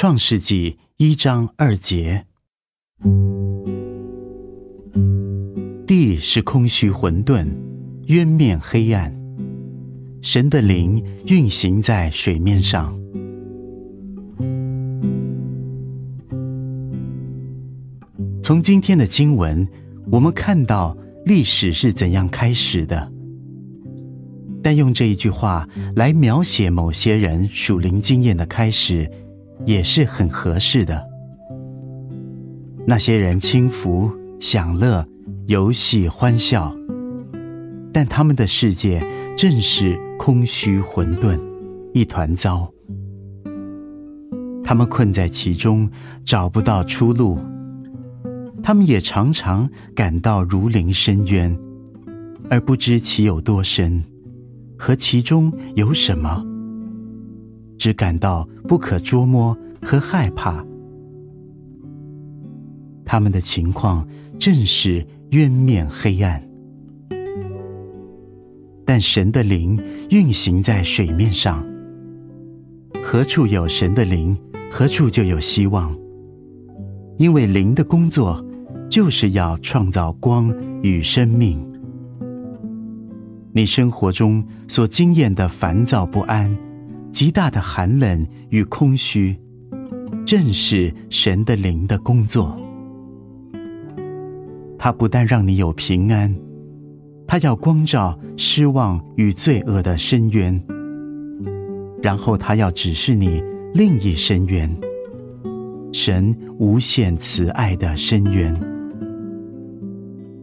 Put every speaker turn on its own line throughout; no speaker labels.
创世纪一章二节，地是空虚混沌，渊面黑暗，神的灵运行在水面上。从今天的经文，我们看到历史是怎样开始的。但用这一句话来描写某些人属灵经验的开始，也是很合适的。那些人轻浮、享乐、游戏、欢笑，但他们的世界正是空虚、混沌，一团糟。他们困在其中，找不到出路。他们也常常感到如临深渊，而不知其有多深。和其中有什么？只感到不可捉摸和害怕。他们的情况正是渊面黑暗，但神的灵运行在水面上。何处有神的灵，何处就有希望。因为灵的工作，就是要创造光与生命。你生活中所经验的烦躁不安、极大的寒冷与空虚，正是神的灵的工作。他不但让你有平安，他要光照失望与罪恶的深渊，然后他要指示你另一深渊——神无限慈爱的深渊。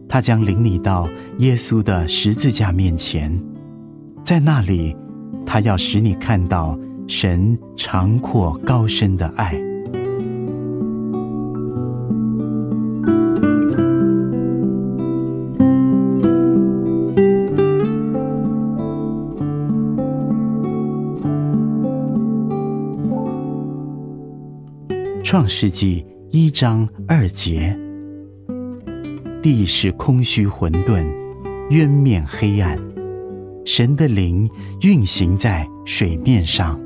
他将领你到耶稣的十字架面前，在那里，他要使你看到神长阔高深的爱。创世纪一章二节。地是空虚混沌，渊面黑暗，神的灵运行在水面上。